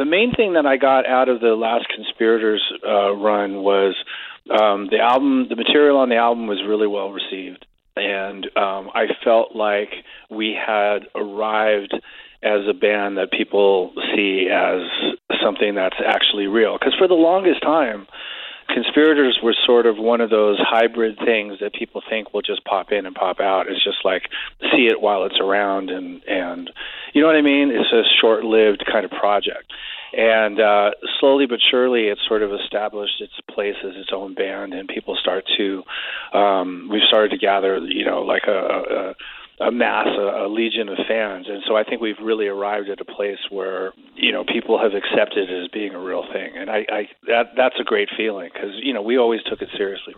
the main thing that I got out of the last Conspirators uh, run was um, the album. The material on the album was really well received, and um, I felt like we had arrived as a band that people see as something that's actually real. Because for the longest time, conspirators were sort of one of those hybrid things that people think will just pop in and pop out. It's just like see it while it's around, and and you know what I mean. It's a short-lived kind of project, and uh, slowly but surely, it's sort of established its place as its own band, and people start to um, we've started to gather, you know, like a, a a mass, a, a legion of fans, and so I think we've really arrived at a place where you know people have accepted it as being a real thing, and I, I that that's a great feeling because you know we always took it seriously.